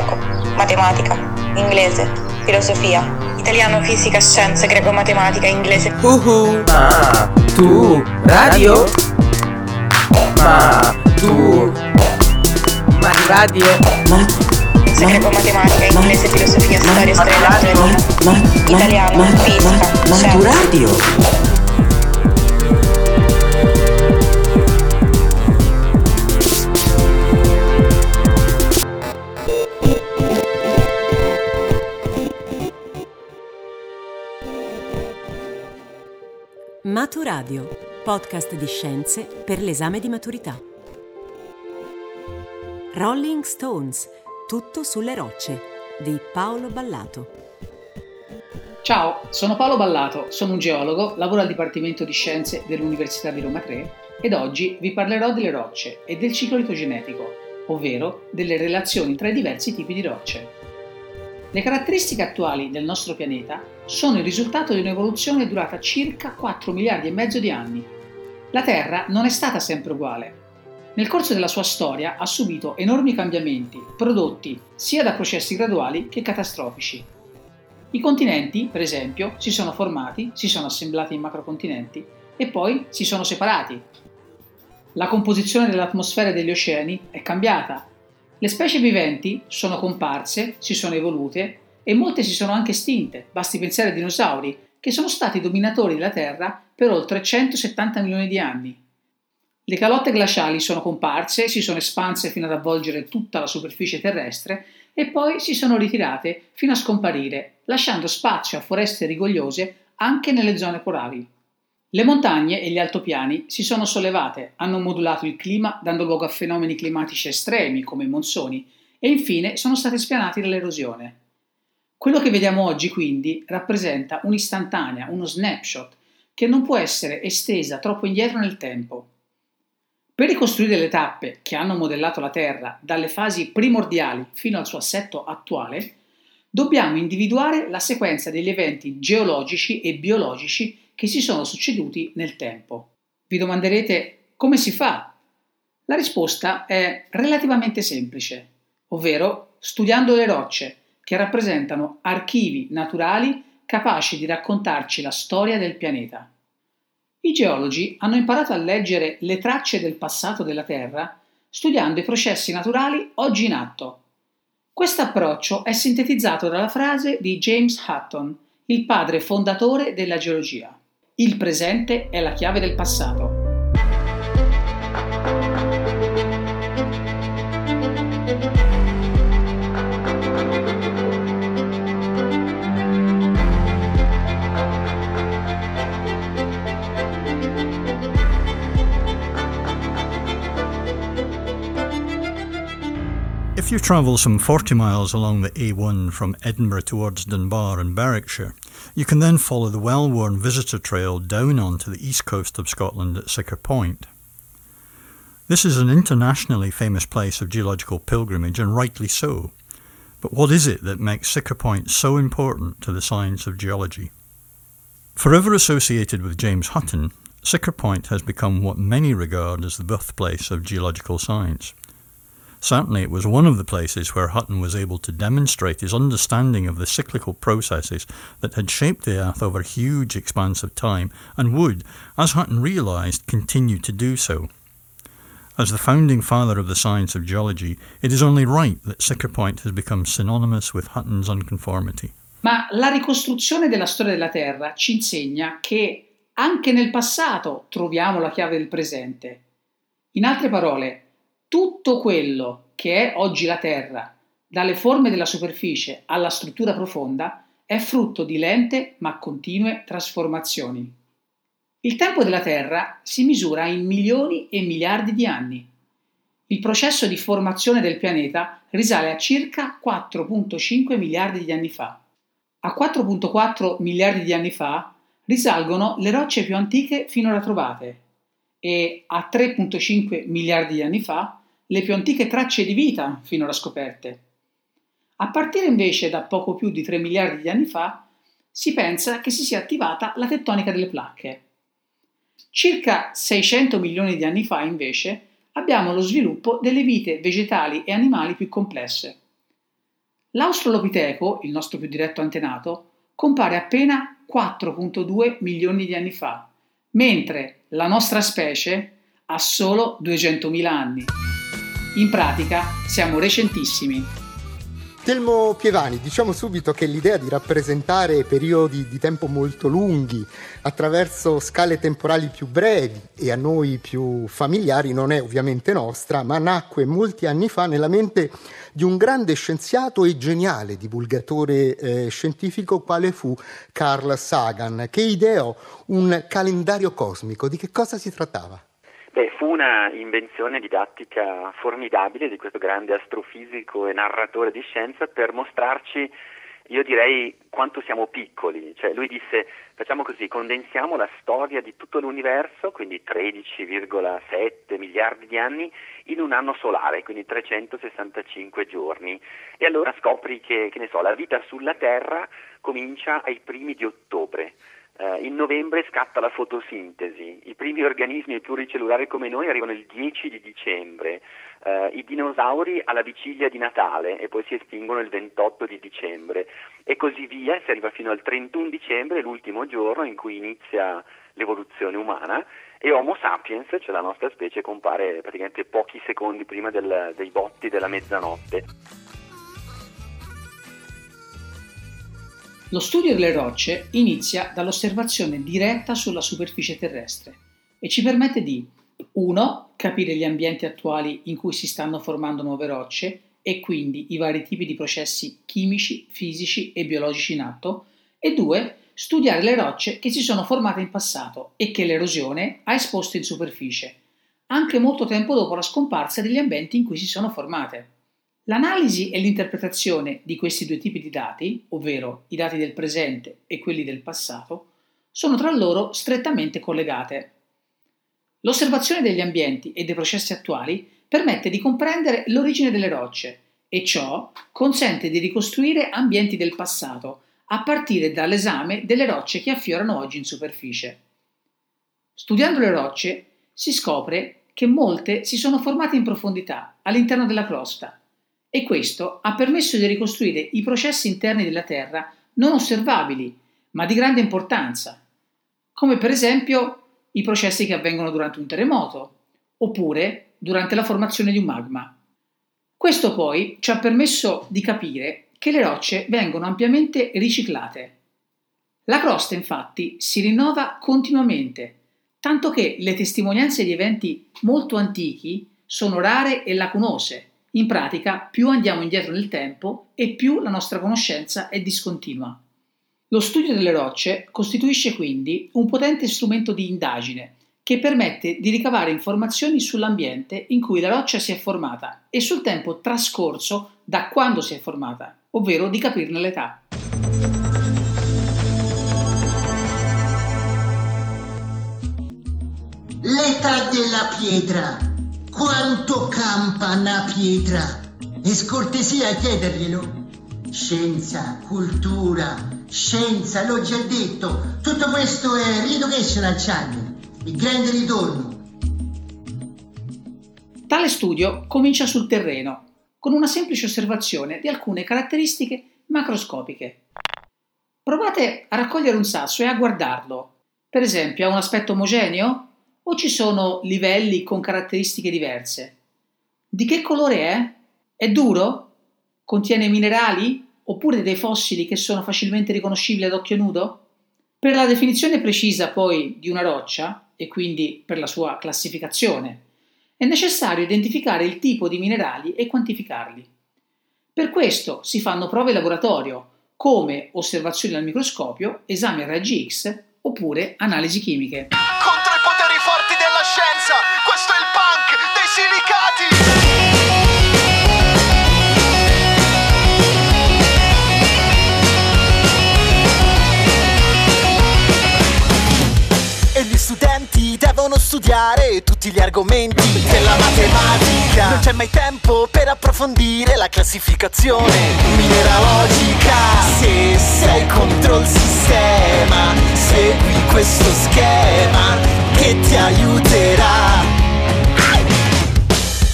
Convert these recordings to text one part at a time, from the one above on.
greco, matematica, inglese, filosofia, italiano, fisica, scienze, greco, matematica, inglese. Uhu. Ma tu radio? Ma tu ma radio? Ma Scienze, greco, matematica, inglese, filosofia, storia, storia italiano, fisica, ma tu scienze. radio? Maturadio, podcast di scienze per l'esame di maturità. Rolling Stones, tutto sulle rocce, di Paolo Ballato. Ciao, sono Paolo Ballato, sono un geologo, lavoro al Dipartimento di Scienze dell'Università di Roma 3 ed oggi vi parlerò delle rocce e del ciclo litogenetico, ovvero delle relazioni tra i diversi tipi di rocce. Le caratteristiche attuali del nostro pianeta sono il risultato di un'evoluzione durata circa 4 miliardi e mezzo di anni. La Terra non è stata sempre uguale. Nel corso della sua storia ha subito enormi cambiamenti prodotti sia da processi graduali che catastrofici. I continenti, per esempio, si sono formati, si sono assemblati in macrocontinenti e poi si sono separati. La composizione dell'atmosfera e degli oceani è cambiata. Le specie viventi sono comparse, si sono evolute e molte si sono anche estinte, basti pensare ai dinosauri, che sono stati dominatori della Terra per oltre 170 milioni di anni. Le calotte glaciali sono comparse, si sono espanse fino ad avvolgere tutta la superficie terrestre e poi si sono ritirate fino a scomparire, lasciando spazio a foreste rigogliose anche nelle zone polari. Le montagne e gli altopiani si sono sollevate, hanno modulato il clima dando luogo a fenomeni climatici estremi come i monsoni e infine sono state spianati dall'erosione. Quello che vediamo oggi quindi rappresenta un'istantanea, uno snapshot, che non può essere estesa troppo indietro nel tempo. Per ricostruire le tappe che hanno modellato la Terra dalle fasi primordiali fino al suo assetto attuale, dobbiamo individuare la sequenza degli eventi geologici e biologici che si sono succeduti nel tempo. Vi domanderete come si fa? La risposta è relativamente semplice, ovvero studiando le rocce che rappresentano archivi naturali capaci di raccontarci la storia del pianeta. I geologi hanno imparato a leggere le tracce del passato della Terra studiando i processi naturali oggi in atto. Questo approccio è sintetizzato dalla frase di James Hutton, il padre fondatore della geologia. Il presente è la chiave del passato. If you travel some 40 miles along the A1 from Edinburgh towards Dunbar in Berwickshire, you can then follow the well worn visitor trail down onto the east coast of Scotland at Sicker Point. This is an internationally famous place of geological pilgrimage, and rightly so. But what is it that makes Sicker Point so important to the science of geology? Forever associated with James Hutton, Sicker Point has become what many regard as the birthplace of geological science. Certainly, it was one of the places where Hutton was able to demonstrate his understanding of the cyclical processes that had shaped the Earth over a huge expanse of time and would, as Hutton realised, continue to do so. As the founding father of the science of geology, it is only right that Sicker Point has become synonymous with Hutton's unconformity. Ma la ricostruzione della storia della Terra ci insegna che anche nel passato troviamo la chiave del presente. In altre parole, tutto quello che è oggi la Terra, dalle forme della superficie alla struttura profonda, è frutto di lente ma continue trasformazioni. Il tempo della Terra si misura in milioni e miliardi di anni. Il processo di formazione del pianeta risale a circa 4.5 miliardi di anni fa. A 4.4 miliardi di anni fa risalgono le rocce più antiche finora trovate e a 3.5 miliardi di anni fa le più antiche tracce di vita finora scoperte. A partire invece da poco più di 3 miliardi di anni fa, si pensa che si sia attivata la tettonica delle placche. Circa 600 milioni di anni fa, invece, abbiamo lo sviluppo delle vite vegetali e animali più complesse. L'Australopiteco, il nostro più diretto antenato, compare appena 4.2 milioni di anni fa, mentre la nostra specie ha solo 200.000 anni. In pratica siamo recentissimi. Telmo Pievani, diciamo subito che l'idea di rappresentare periodi di tempo molto lunghi attraverso scale temporali più brevi e a noi più familiari non è ovviamente nostra, ma nacque molti anni fa nella mente di un grande scienziato e geniale divulgatore eh, scientifico quale fu Carl Sagan, che ideò un calendario cosmico. Di che cosa si trattava? Beh, fu una invenzione didattica formidabile di questo grande astrofisico e narratore di scienza per mostrarci, io direi, quanto siamo piccoli. Cioè, lui disse, facciamo così, condensiamo la storia di tutto l'universo, quindi 13,7 miliardi di anni, in un anno solare, quindi 365 giorni. E allora scopri che, che so, la vita sulla Terra comincia ai primi di ottobre. Uh, in novembre scatta la fotosintesi, i primi organismi pluricellulari come noi arrivano il 10 di dicembre, uh, i dinosauri alla vigilia di Natale e poi si estinguono il 28 di dicembre. E così via, si arriva fino al 31 dicembre, l'ultimo giorno in cui inizia l'evoluzione umana. E Homo sapiens, cioè la nostra specie, compare praticamente pochi secondi prima del, dei botti della mezzanotte. Lo studio delle rocce inizia dall'osservazione diretta sulla superficie terrestre e ci permette di 1. capire gli ambienti attuali in cui si stanno formando nuove rocce e quindi i vari tipi di processi chimici, fisici e biologici in atto e 2. studiare le rocce che si sono formate in passato e che l'erosione ha esposto in superficie, anche molto tempo dopo la scomparsa degli ambienti in cui si sono formate. L'analisi e l'interpretazione di questi due tipi di dati, ovvero i dati del presente e quelli del passato, sono tra loro strettamente collegate. L'osservazione degli ambienti e dei processi attuali permette di comprendere l'origine delle rocce e ciò consente di ricostruire ambienti del passato a partire dall'esame delle rocce che affiorano oggi in superficie. Studiando le rocce si scopre che molte si sono formate in profondità all'interno della crosta e questo ha permesso di ricostruire i processi interni della Terra non osservabili, ma di grande importanza, come per esempio i processi che avvengono durante un terremoto, oppure durante la formazione di un magma. Questo poi ci ha permesso di capire che le rocce vengono ampiamente riciclate. La crosta infatti si rinnova continuamente, tanto che le testimonianze di eventi molto antichi sono rare e lacunose in pratica, più andiamo indietro nel tempo e più la nostra conoscenza è discontinua. Lo studio delle rocce costituisce quindi un potente strumento di indagine che permette di ricavare informazioni sull'ambiente in cui la roccia si è formata e sul tempo trascorso da quando si è formata, ovvero di capirne l'età. L'età della pietra quanto campa una pietra? E scortesia chiederglielo. Scienza, cultura, scienza, l'ho già detto. Tutto questo è Reeducational Channel, il grande ritorno. Tale studio comincia sul terreno, con una semplice osservazione di alcune caratteristiche macroscopiche. Provate a raccogliere un sasso e a guardarlo. Per esempio, ha un aspetto omogeneo? O ci sono livelli con caratteristiche diverse? Di che colore è? È duro? Contiene minerali oppure dei fossili che sono facilmente riconoscibili ad occhio nudo? Per la definizione precisa poi di una roccia, e quindi per la sua classificazione, è necessario identificare il tipo di minerali e quantificarli. Per questo si fanno prove in laboratorio, come osservazioni al microscopio, esami a raggi X oppure analisi chimiche. Devono studiare tutti gli argomenti della matematica. Non c'è mai tempo per approfondire la classificazione mineralogica. Se sei contro il sistema, segui questo schema che ti aiuterà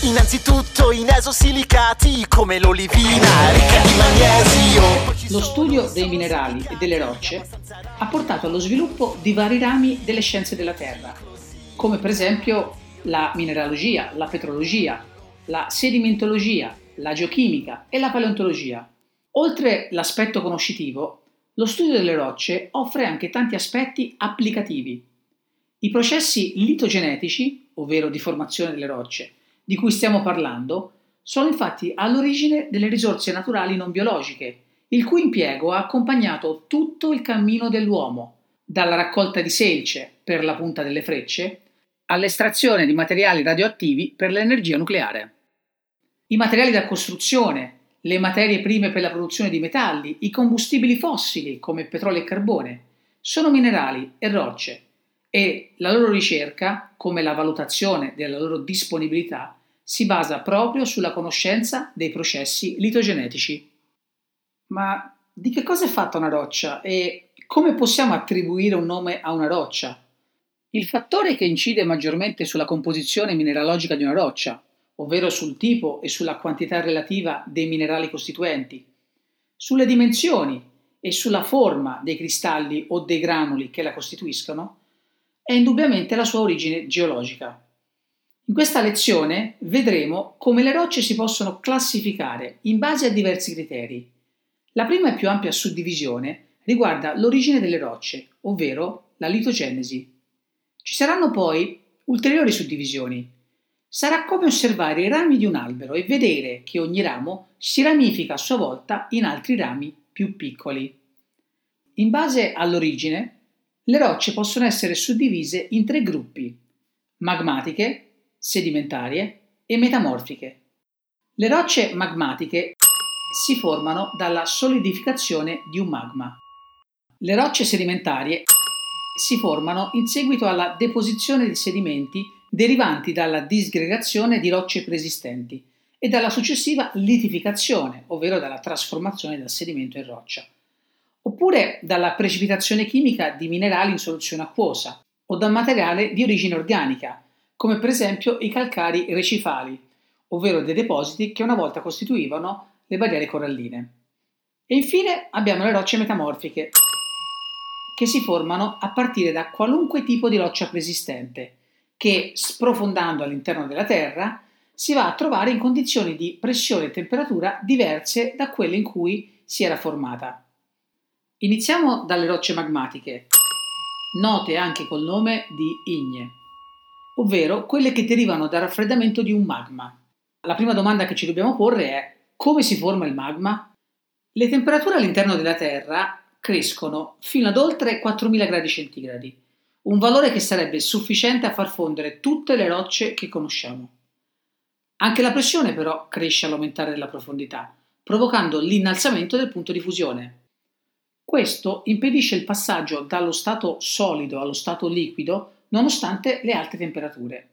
Innanzitutto in esosilicati come l'olivina, ricca di magnesio. Lo studio dei minerali e delle rocce ha portato allo sviluppo di vari rami delle scienze della Terra, come per esempio la mineralogia, la petrologia, la sedimentologia, la geochimica e la paleontologia. Oltre l'aspetto conoscitivo, lo studio delle rocce offre anche tanti aspetti applicativi. I processi litogenetici, ovvero di formazione delle rocce, di cui stiamo parlando, sono infatti all'origine delle risorse naturali non biologiche, il cui impiego ha accompagnato tutto il cammino dell'uomo, dalla raccolta di selce per la punta delle frecce all'estrazione di materiali radioattivi per l'energia nucleare. I materiali da costruzione, le materie prime per la produzione di metalli, i combustibili fossili come petrolio e carbone, sono minerali e rocce e la loro ricerca, come la valutazione della loro disponibilità, si basa proprio sulla conoscenza dei processi litogenetici. Ma di che cosa è fatta una roccia e come possiamo attribuire un nome a una roccia? Il fattore che incide maggiormente sulla composizione mineralogica di una roccia, ovvero sul tipo e sulla quantità relativa dei minerali costituenti, sulle dimensioni e sulla forma dei cristalli o dei granuli che la costituiscono, è indubbiamente la sua origine geologica. In questa lezione vedremo come le rocce si possono classificare in base a diversi criteri. La prima e più ampia suddivisione riguarda l'origine delle rocce, ovvero la litogenesi. Ci saranno poi ulteriori suddivisioni. Sarà come osservare i rami di un albero e vedere che ogni ramo si ramifica a sua volta in altri rami più piccoli. In base all'origine, le rocce possono essere suddivise in tre gruppi: magmatiche, sedimentarie e metamorfiche. Le rocce magmatiche si formano dalla solidificazione di un magma. Le rocce sedimentarie si formano in seguito alla deposizione di sedimenti derivanti dalla disgregazione di rocce preesistenti e dalla successiva litificazione, ovvero dalla trasformazione dal sedimento in roccia, oppure dalla precipitazione chimica di minerali in soluzione acquosa o da materiale di origine organica, come per esempio i calcari recifali, ovvero dei depositi che una volta costituivano le barriere coralline. E infine abbiamo le rocce metamorfiche, che si formano a partire da qualunque tipo di roccia preesistente, che sprofondando all'interno della Terra si va a trovare in condizioni di pressione e temperatura diverse da quelle in cui si era formata. Iniziamo dalle rocce magmatiche, note anche col nome di igne, ovvero quelle che derivano dal raffreddamento di un magma. La prima domanda che ci dobbiamo porre è come si forma il magma? Le temperature all'interno della Terra crescono fino ad oltre 4000 gradi centigradi, un valore che sarebbe sufficiente a far fondere tutte le rocce che conosciamo. Anche la pressione però cresce all'aumentare della profondità, provocando l'innalzamento del punto di fusione. Questo impedisce il passaggio dallo stato solido allo stato liquido nonostante le alte temperature.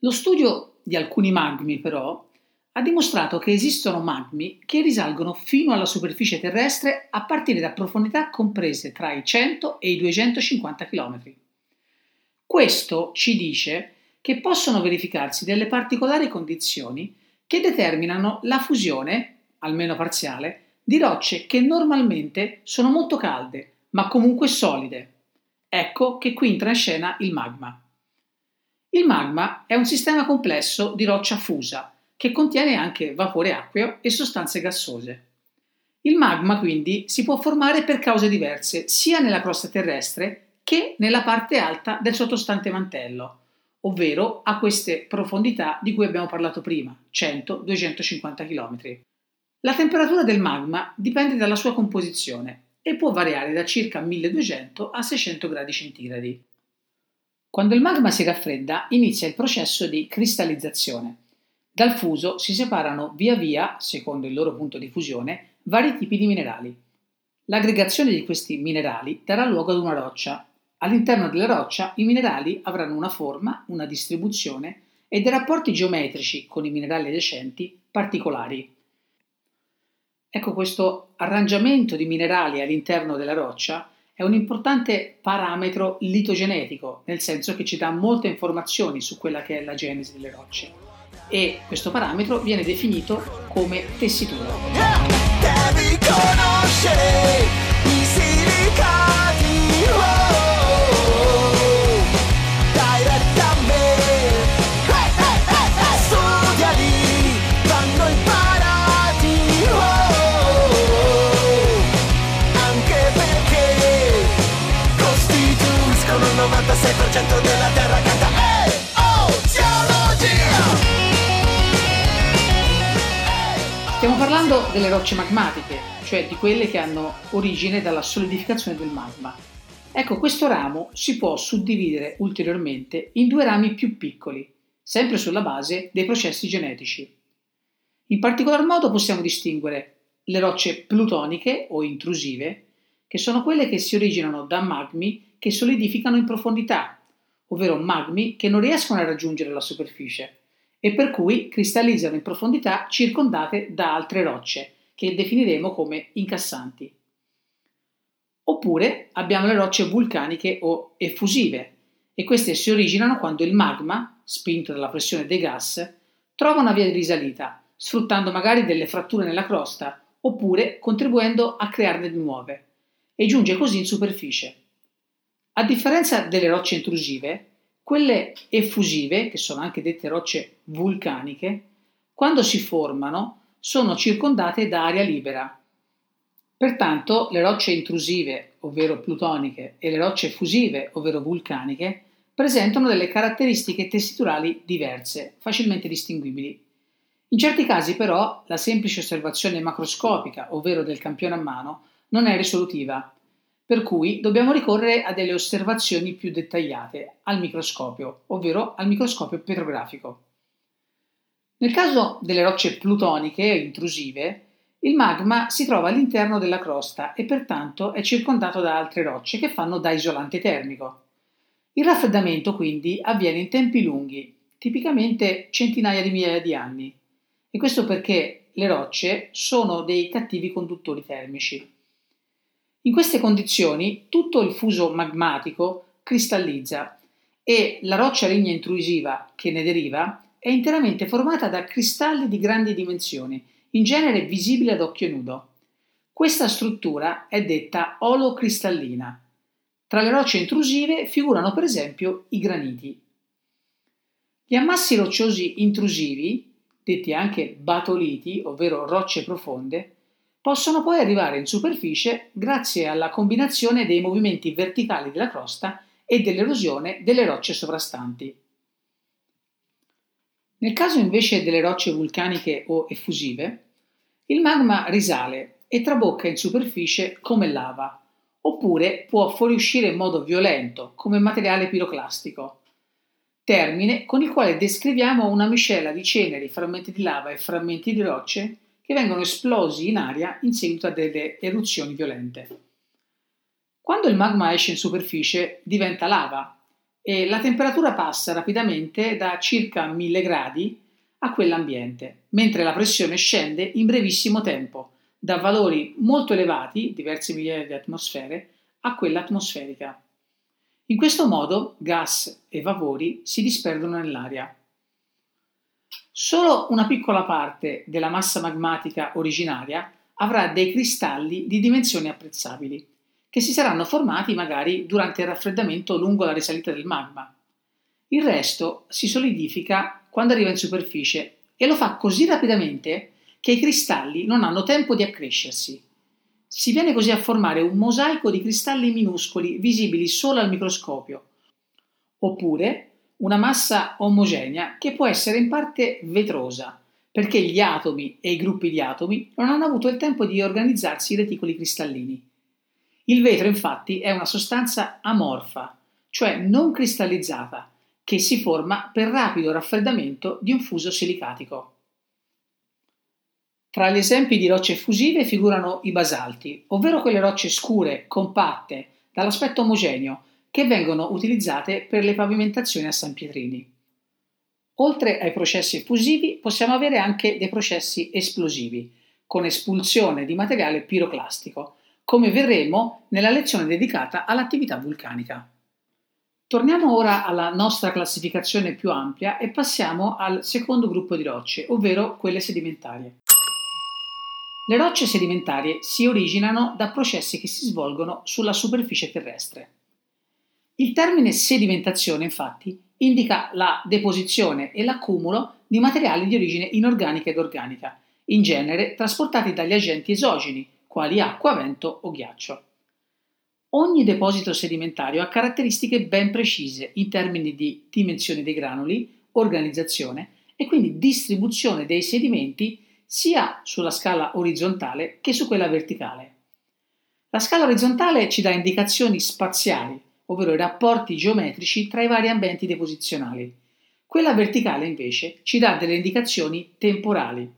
Lo studio di alcuni magmi però ha dimostrato che esistono magmi che risalgono fino alla superficie terrestre a partire da profondità comprese tra i 100 e i 250 km. Questo ci dice che possono verificarsi delle particolari condizioni che determinano la fusione, almeno parziale, di rocce che normalmente sono molto calde, ma comunque solide. Ecco che qui entra in scena il magma. Il magma è un sistema complesso di roccia fusa che contiene anche vapore acqueo e sostanze gassose. Il magma quindi si può formare per cause diverse sia nella crosta terrestre che nella parte alta del sottostante mantello, ovvero a queste profondità di cui abbiamo parlato prima, 100-250 km. La temperatura del magma dipende dalla sua composizione e può variare da circa 1200 a 600 gradi centigradi. Quando il magma si raffredda inizia il processo di cristallizzazione. Dal fuso si separano via via, secondo il loro punto di fusione, vari tipi di minerali. L'aggregazione di questi minerali darà luogo ad una roccia. All'interno della roccia i minerali avranno una forma, una distribuzione e dei rapporti geometrici con i minerali adiacenti particolari. Ecco questo arrangiamento di minerali all'interno della roccia è un importante parametro litogenetico, nel senso che ci dà molte informazioni su quella che è la genesi delle rocce e questo parametro viene definito come tessitura. Anche perché costituiscono il 96% della Stiamo parlando delle rocce magmatiche, cioè di quelle che hanno origine dalla solidificazione del magma. Ecco, questo ramo si può suddividere ulteriormente in due rami più piccoli, sempre sulla base dei processi genetici. In particolar modo possiamo distinguere le rocce plutoniche o intrusive, che sono quelle che si originano da magmi che solidificano in profondità, ovvero magmi che non riescono a raggiungere la superficie e per cui cristallizzano in profondità circondate da altre rocce, che definiremo come incassanti. Oppure abbiamo le rocce vulcaniche o effusive, e queste si originano quando il magma, spinto dalla pressione dei gas, trova una via di risalita, sfruttando magari delle fratture nella crosta, oppure contribuendo a crearne di nuove, e giunge così in superficie. A differenza delle rocce intrusive, quelle effusive, che sono anche dette rocce vulcaniche, quando si formano sono circondate da aria libera. Pertanto le rocce intrusive, ovvero plutoniche, e le rocce effusive, ovvero vulcaniche, presentano delle caratteristiche tessiturali diverse, facilmente distinguibili. In certi casi però la semplice osservazione macroscopica, ovvero del campione a mano, non è risolutiva, per cui dobbiamo ricorrere a delle osservazioni più dettagliate al microscopio, ovvero al microscopio petrografico. Nel caso delle rocce plutoniche intrusive, il magma si trova all'interno della crosta e pertanto è circondato da altre rocce che fanno da isolante termico. Il raffreddamento quindi avviene in tempi lunghi, tipicamente centinaia di migliaia di anni, e questo perché le rocce sono dei cattivi conduttori termici. In queste condizioni tutto il fuso magmatico cristallizza e la roccia ligna intrusiva che ne deriva è interamente formata da cristalli di grandi dimensioni, in genere visibili ad occhio nudo. Questa struttura è detta olocristallina. Tra le rocce intrusive figurano per esempio i graniti. Gli ammassi rocciosi intrusivi, detti anche batoliti, ovvero rocce profonde, possono poi arrivare in superficie grazie alla combinazione dei movimenti verticali della crosta e dell'erosione delle rocce sovrastanti. Nel caso invece delle rocce vulcaniche o effusive, il magma risale e trabocca in superficie come lava, oppure può fuoriuscire in modo violento come materiale piroclastico, termine con il quale descriviamo una miscela di ceneri, frammenti di lava e frammenti di rocce che vengono esplosi in aria in seguito a delle eruzioni violente. Quando il magma esce in superficie diventa lava e la temperatura passa rapidamente da circa 1000 gradi a quella ambiente, mentre la pressione scende in brevissimo tempo, da valori molto elevati, diverse migliaia di atmosfere, a quella atmosferica. In questo modo gas e vapori si disperdono nell'aria. Solo una piccola parte della massa magmatica originaria avrà dei cristalli di dimensioni apprezzabili, che si saranno formati magari durante il raffreddamento lungo la risalita del magma. Il resto si solidifica quando arriva in superficie e lo fa così rapidamente che i cristalli non hanno tempo di accrescersi. Si viene così a formare un mosaico di cristalli minuscoli visibili solo al microscopio, oppure una massa omogenea che può essere in parte vetrosa, perché gli atomi e i gruppi di atomi non hanno avuto il tempo di organizzarsi in reticoli cristallini. Il vetro infatti è una sostanza amorfa, cioè non cristallizzata, che si forma per rapido raffreddamento di un fuso silicatico. Tra gli esempi di rocce effusive figurano i basalti, ovvero quelle rocce scure, compatte, dall'aspetto omogeneo, che vengono utilizzate per le pavimentazioni a San Pietrini. Oltre ai processi effusivi possiamo avere anche dei processi esplosivi, con espulsione di materiale piroclastico, come vedremo nella lezione dedicata all'attività vulcanica. Torniamo ora alla nostra classificazione più ampia e passiamo al secondo gruppo di rocce, ovvero quelle sedimentarie. Le rocce sedimentarie si originano da processi che si svolgono sulla superficie terrestre. Il termine sedimentazione, infatti, indica la deposizione e l'accumulo di materiali di origine inorganica ed organica, in genere trasportati dagli agenti esogeni, quali acqua, vento o ghiaccio. Ogni deposito sedimentario ha caratteristiche ben precise in termini di dimensione dei granuli, organizzazione e quindi distribuzione dei sedimenti sia sulla scala orizzontale che su quella verticale. La scala orizzontale ci dà indicazioni spaziali, ovvero i rapporti geometrici tra i vari ambienti deposizionali. Quella verticale invece ci dà delle indicazioni temporali.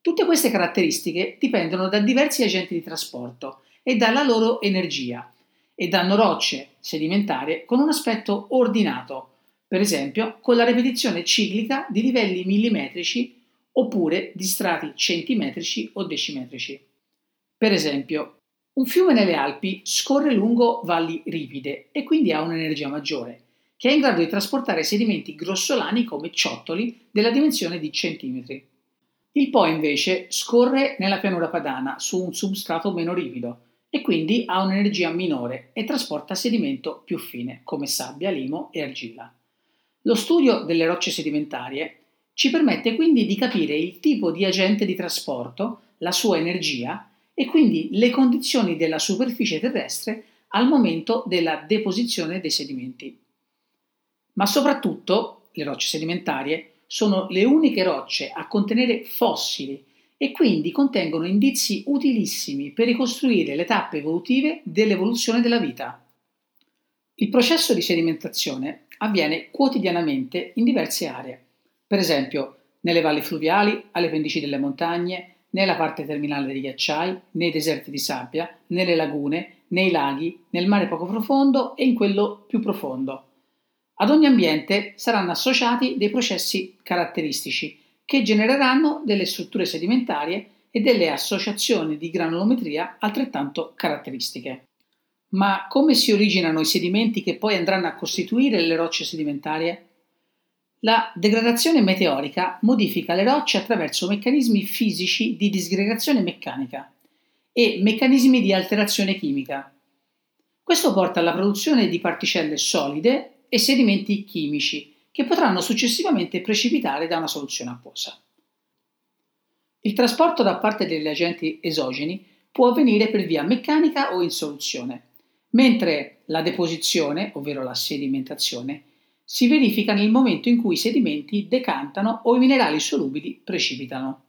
Tutte queste caratteristiche dipendono da diversi agenti di trasporto e dalla loro energia e danno rocce sedimentarie con un aspetto ordinato, per esempio con la ripetizione ciclica di livelli millimetrici oppure di strati centimetrici o decimetrici. Per esempio, un fiume nelle Alpi scorre lungo valli ripide e quindi ha un'energia maggiore, che è in grado di trasportare sedimenti grossolani come ciottoli della dimensione di centimetri. Il Po invece scorre nella pianura padana su un substrato meno ripido e quindi ha un'energia minore e trasporta sedimento più fine, come sabbia, limo e argilla. Lo studio delle rocce sedimentarie ci permette quindi di capire il tipo di agente di trasporto, la sua energia e quindi le condizioni della superficie terrestre al momento della deposizione dei sedimenti. Ma soprattutto le rocce sedimentarie sono le uniche rocce a contenere fossili e quindi contengono indizi utilissimi per ricostruire le tappe evolutive dell'evoluzione della vita. Il processo di sedimentazione avviene quotidianamente in diverse aree, per esempio nelle valli fluviali, alle pendici delle montagne, nella parte terminale degli ghiacciai, nei deserti di sabbia, nelle lagune, nei laghi, nel mare poco profondo e in quello più profondo. Ad ogni ambiente saranno associati dei processi caratteristici che genereranno delle strutture sedimentarie e delle associazioni di granulometria altrettanto caratteristiche. Ma come si originano i sedimenti che poi andranno a costituire le rocce sedimentarie? La degradazione meteorica modifica le rocce attraverso meccanismi fisici di disgregazione meccanica e meccanismi di alterazione chimica. Questo porta alla produzione di particelle solide e sedimenti chimici che potranno successivamente precipitare da una soluzione acquosa. Il trasporto da parte degli agenti esogeni può avvenire per via meccanica o in soluzione, mentre la deposizione, ovvero la sedimentazione, si verifica nel momento in cui i sedimenti decantano o i minerali solubili precipitano.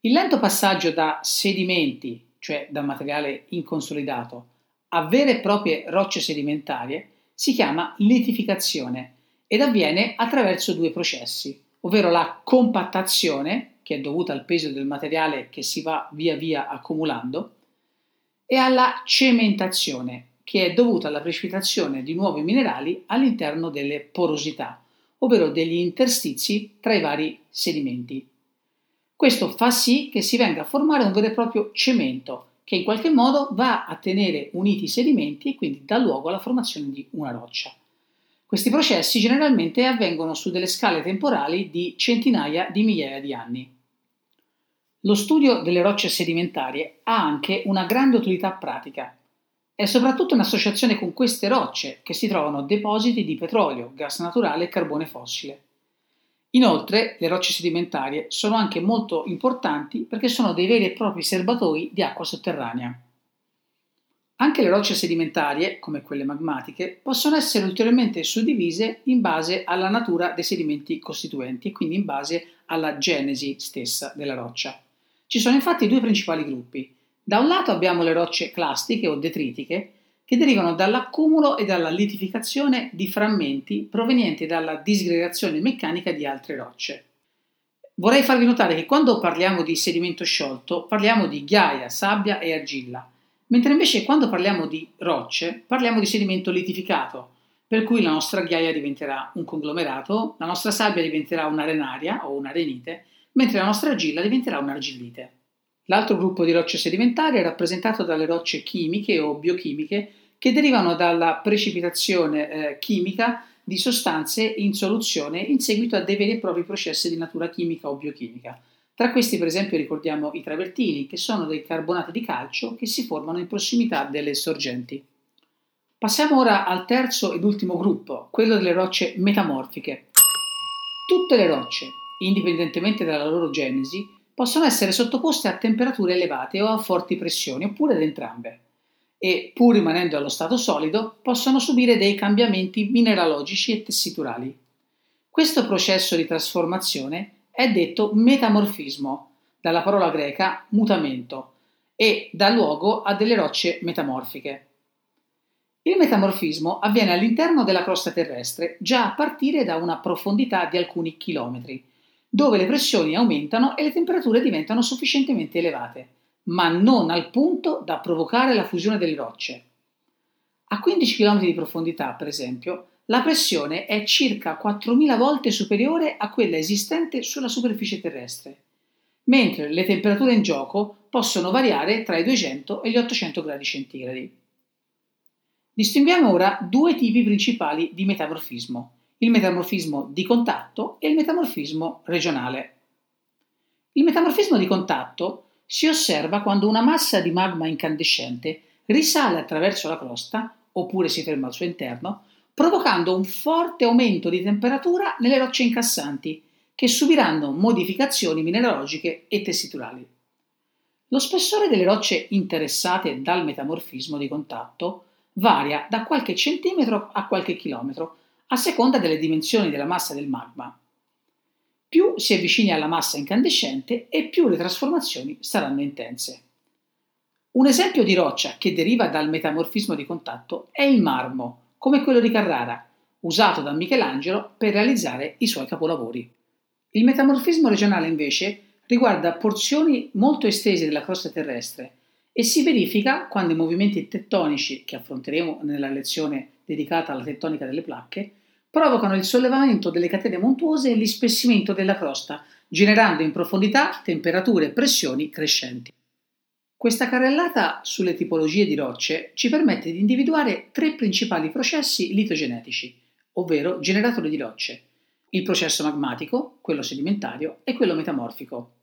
Il lento passaggio da sedimenti, cioè da materiale inconsolidato, a vere e proprie rocce sedimentarie si chiama litificazione ed avviene attraverso due processi, ovvero la compattazione, che è dovuta al peso del materiale che si va via via accumulando, e alla cementazione, che è dovuta alla precipitazione di nuovi minerali all'interno delle porosità, ovvero degli interstizi tra i vari sedimenti. Questo fa sì che si venga a formare un vero e proprio cemento, che in qualche modo va a tenere uniti i sedimenti e quindi dà luogo alla formazione di una roccia. Questi processi generalmente avvengono su delle scale temporali di centinaia di migliaia di anni. Lo studio delle rocce sedimentarie ha anche una grande utilità pratica. È soprattutto in associazione con queste rocce che si trovano depositi di petrolio, gas naturale e carbone fossile. Inoltre, le rocce sedimentarie sono anche molto importanti perché sono dei veri e propri serbatoi di acqua sotterranea. Anche le rocce sedimentarie, come quelle magmatiche, possono essere ulteriormente suddivise in base alla natura dei sedimenti costituenti e quindi in base alla genesi stessa della roccia. Ci sono infatti due principali gruppi. Da un lato abbiamo le rocce clastiche o detritiche, che derivano dall'accumulo e dalla litificazione di frammenti provenienti dalla disgregazione meccanica di altre rocce. Vorrei farvi notare che quando parliamo di sedimento sciolto parliamo di ghiaia, sabbia e argilla mentre invece quando parliamo di rocce parliamo di sedimento litificato, per cui la nostra ghiaia diventerà un conglomerato, la nostra sabbia diventerà un'arenaria o un'arenite, mentre la nostra argilla diventerà un'argillite. L'altro gruppo di rocce sedimentarie è rappresentato dalle rocce chimiche o biochimiche che derivano dalla precipitazione eh, chimica di sostanze in soluzione in seguito a dei veri e propri processi di natura chimica o biochimica. Tra questi, per esempio, ricordiamo i travertini, che sono dei carbonati di calcio che si formano in prossimità delle sorgenti. Passiamo ora al terzo ed ultimo gruppo, quello delle rocce metamorfiche. Tutte le rocce, indipendentemente dalla loro genesi, possono essere sottoposte a temperature elevate o a forti pressioni, oppure ad entrambe, e, pur rimanendo allo stato solido, possono subire dei cambiamenti mineralogici e tessiturali. Questo processo di trasformazione è detto metamorfismo, dalla parola greca mutamento, e dà luogo a delle rocce metamorfiche. Il metamorfismo avviene all'interno della crosta terrestre già a partire da una profondità di alcuni chilometri, dove le pressioni aumentano e le temperature diventano sufficientemente elevate, ma non al punto da provocare la fusione delle rocce. A 15 km di profondità, per esempio, la pressione è circa 4.000 volte superiore a quella esistente sulla superficie terrestre, mentre le temperature in gioco possono variare tra i 200 e gli 800 gradi centigradi. Distinguiamo ora due tipi principali di metamorfismo, il metamorfismo di contatto e il metamorfismo regionale. Il metamorfismo di contatto si osserva quando una massa di magma incandescente risale attraverso la crosta, oppure si ferma al suo interno, provocando un forte aumento di temperatura nelle rocce incassanti, che subiranno modificazioni mineralogiche e tessiturali. Lo spessore delle rocce interessate dal metamorfismo di contatto varia da qualche centimetro a qualche chilometro, a seconda delle dimensioni della massa del magma. Più si avvicina alla massa incandescente e più le trasformazioni saranno intense. Un esempio di roccia che deriva dal metamorfismo di contatto è il marmo, come quello di Carrara, usato da Michelangelo per realizzare i suoi capolavori. Il metamorfismo regionale invece riguarda porzioni molto estese della crosta terrestre e si verifica quando i movimenti tettonici, che affronteremo nella lezione dedicata alla tettonica delle placche, provocano il sollevamento delle catene montuose e l'ispessimento della crosta, generando in profondità temperature e pressioni crescenti. Questa carrellata sulle tipologie di rocce ci permette di individuare tre principali processi litogenetici, ovvero generatori di rocce, il processo magmatico, quello sedimentario e quello metamorfico.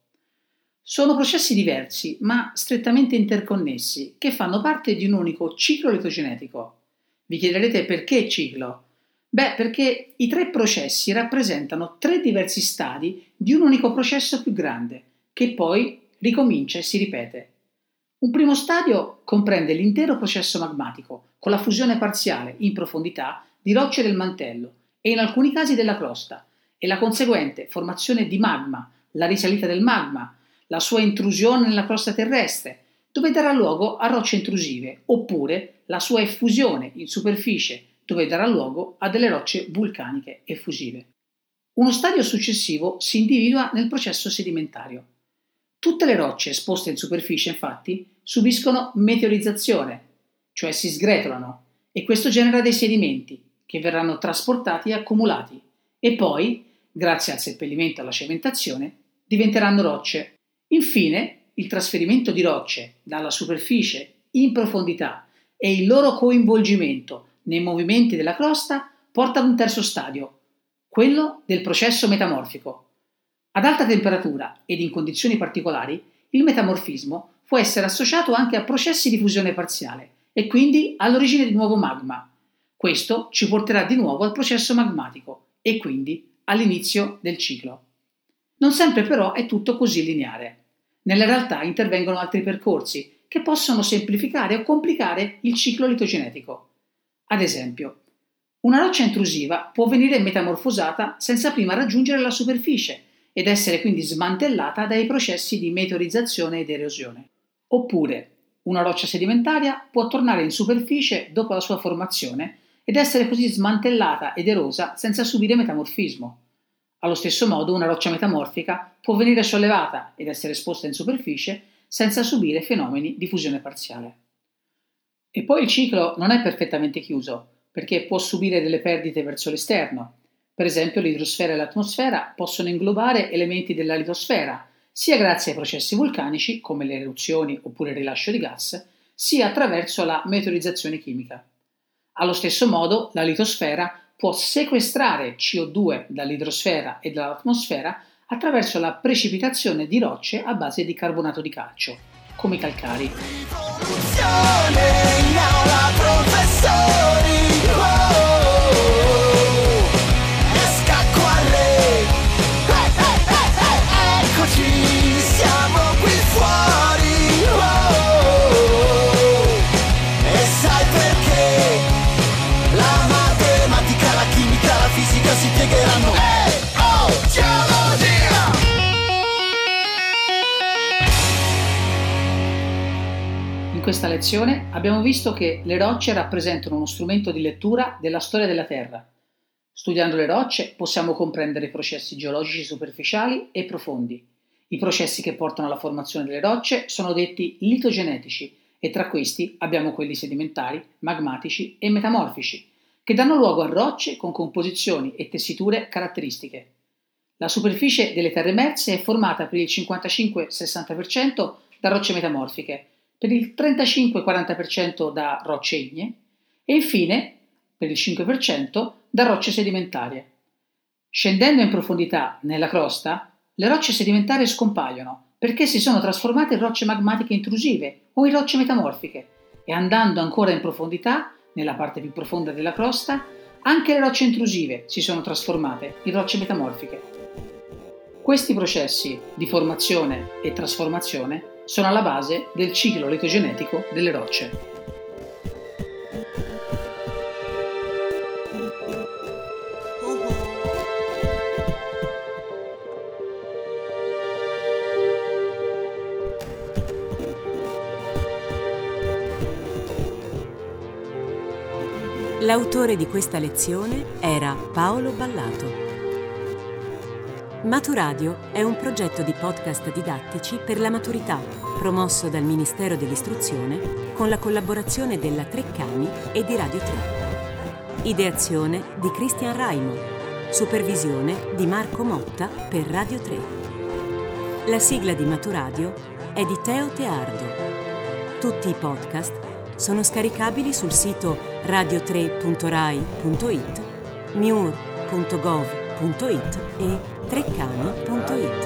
Sono processi diversi, ma strettamente interconnessi, che fanno parte di un unico ciclo litogenetico. Vi chiederete perché ciclo? Beh, perché i tre processi rappresentano tre diversi stadi di un unico processo più grande, che poi ricomincia e si ripete. Un primo stadio comprende l'intero processo magmatico, con la fusione parziale, in profondità, di rocce del mantello e in alcuni casi della crosta, e la conseguente formazione di magma, la risalita del magma, la sua intrusione nella crosta terrestre, dove darà luogo a rocce intrusive, oppure la sua effusione in superficie, dove darà luogo a delle rocce vulcaniche effusive. Uno stadio successivo si individua nel processo sedimentario. Tutte le rocce esposte in superficie, infatti, subiscono meteorizzazione, cioè si sgretolano, e questo genera dei sedimenti che verranno trasportati e accumulati e poi, grazie al seppellimento e alla cementazione, diventeranno rocce Infine, il trasferimento di rocce dalla superficie in profondità e il loro coinvolgimento nei movimenti della crosta porta ad un terzo stadio, quello del processo metamorfico. Ad alta temperatura ed in condizioni particolari, il metamorfismo può essere associato anche a processi di fusione parziale e quindi all'origine di nuovo magma. Questo ci porterà di nuovo al processo magmatico e quindi all'inizio del ciclo. Non sempre però è tutto così lineare. Nella realtà intervengono altri percorsi che possono semplificare o complicare il ciclo litogenetico. Ad esempio, una roccia intrusiva può venire metamorfosata senza prima raggiungere la superficie ed essere quindi smantellata dai processi di meteorizzazione ed erosione. Oppure, una roccia sedimentaria può tornare in superficie dopo la sua formazione ed essere così smantellata ed erosa senza subire metamorfismo. Allo stesso modo una roccia metamorfica può venire sollevata ed essere esposta in superficie senza subire fenomeni di fusione parziale. E poi il ciclo non è perfettamente chiuso, perché può subire delle perdite verso l'esterno. Per esempio l'idrosfera e l'atmosfera possono inglobare elementi della litosfera, sia grazie ai processi vulcanici, come le eruzioni oppure il rilascio di gas, sia attraverso la meteorizzazione chimica. Allo stesso modo, la litosfera può sequestrare CO2 dall'idrosfera e dall'atmosfera attraverso la precipitazione di rocce a base di carbonato di calcio, come i calcari. Siamo lezione abbiamo visto che le rocce rappresentano uno strumento di lettura della storia della Terra. Studiando le rocce possiamo comprendere i processi geologici superficiali e profondi. I processi che portano alla formazione delle rocce sono detti litogenetici e tra questi abbiamo quelli sedimentari, magmatici e metamorfici, che danno luogo a rocce con composizioni e tessiture caratteristiche. La superficie delle terre emerse è formata per il 55-60% da rocce metamorfiche, per il 35-40% da rocce ignee e infine, per il 5%, da rocce sedimentarie. Scendendo in profondità nella crosta, le rocce sedimentarie scompaiono perché si sono trasformate in rocce magmatiche intrusive o in rocce metamorfiche e andando ancora in profondità, nella parte più profonda della crosta, anche le rocce intrusive si sono trasformate in rocce metamorfiche. Questi processi di formazione e trasformazione sono alla base del ciclo litogenetico delle rocce. L'autore di questa lezione era Paolo Ballato. Maturadio è un progetto di podcast didattici per la maturità, promosso dal Ministero dell'Istruzione con la collaborazione della Treccani e di Radio 3. Ideazione di Cristian Raimo. Supervisione di Marco Motta per Radio 3. La sigla di Maturadio è di Teo Teardo. Tutti i podcast sono scaricabili sul sito radio3.rai.it, miur.gov.it e treccani.it.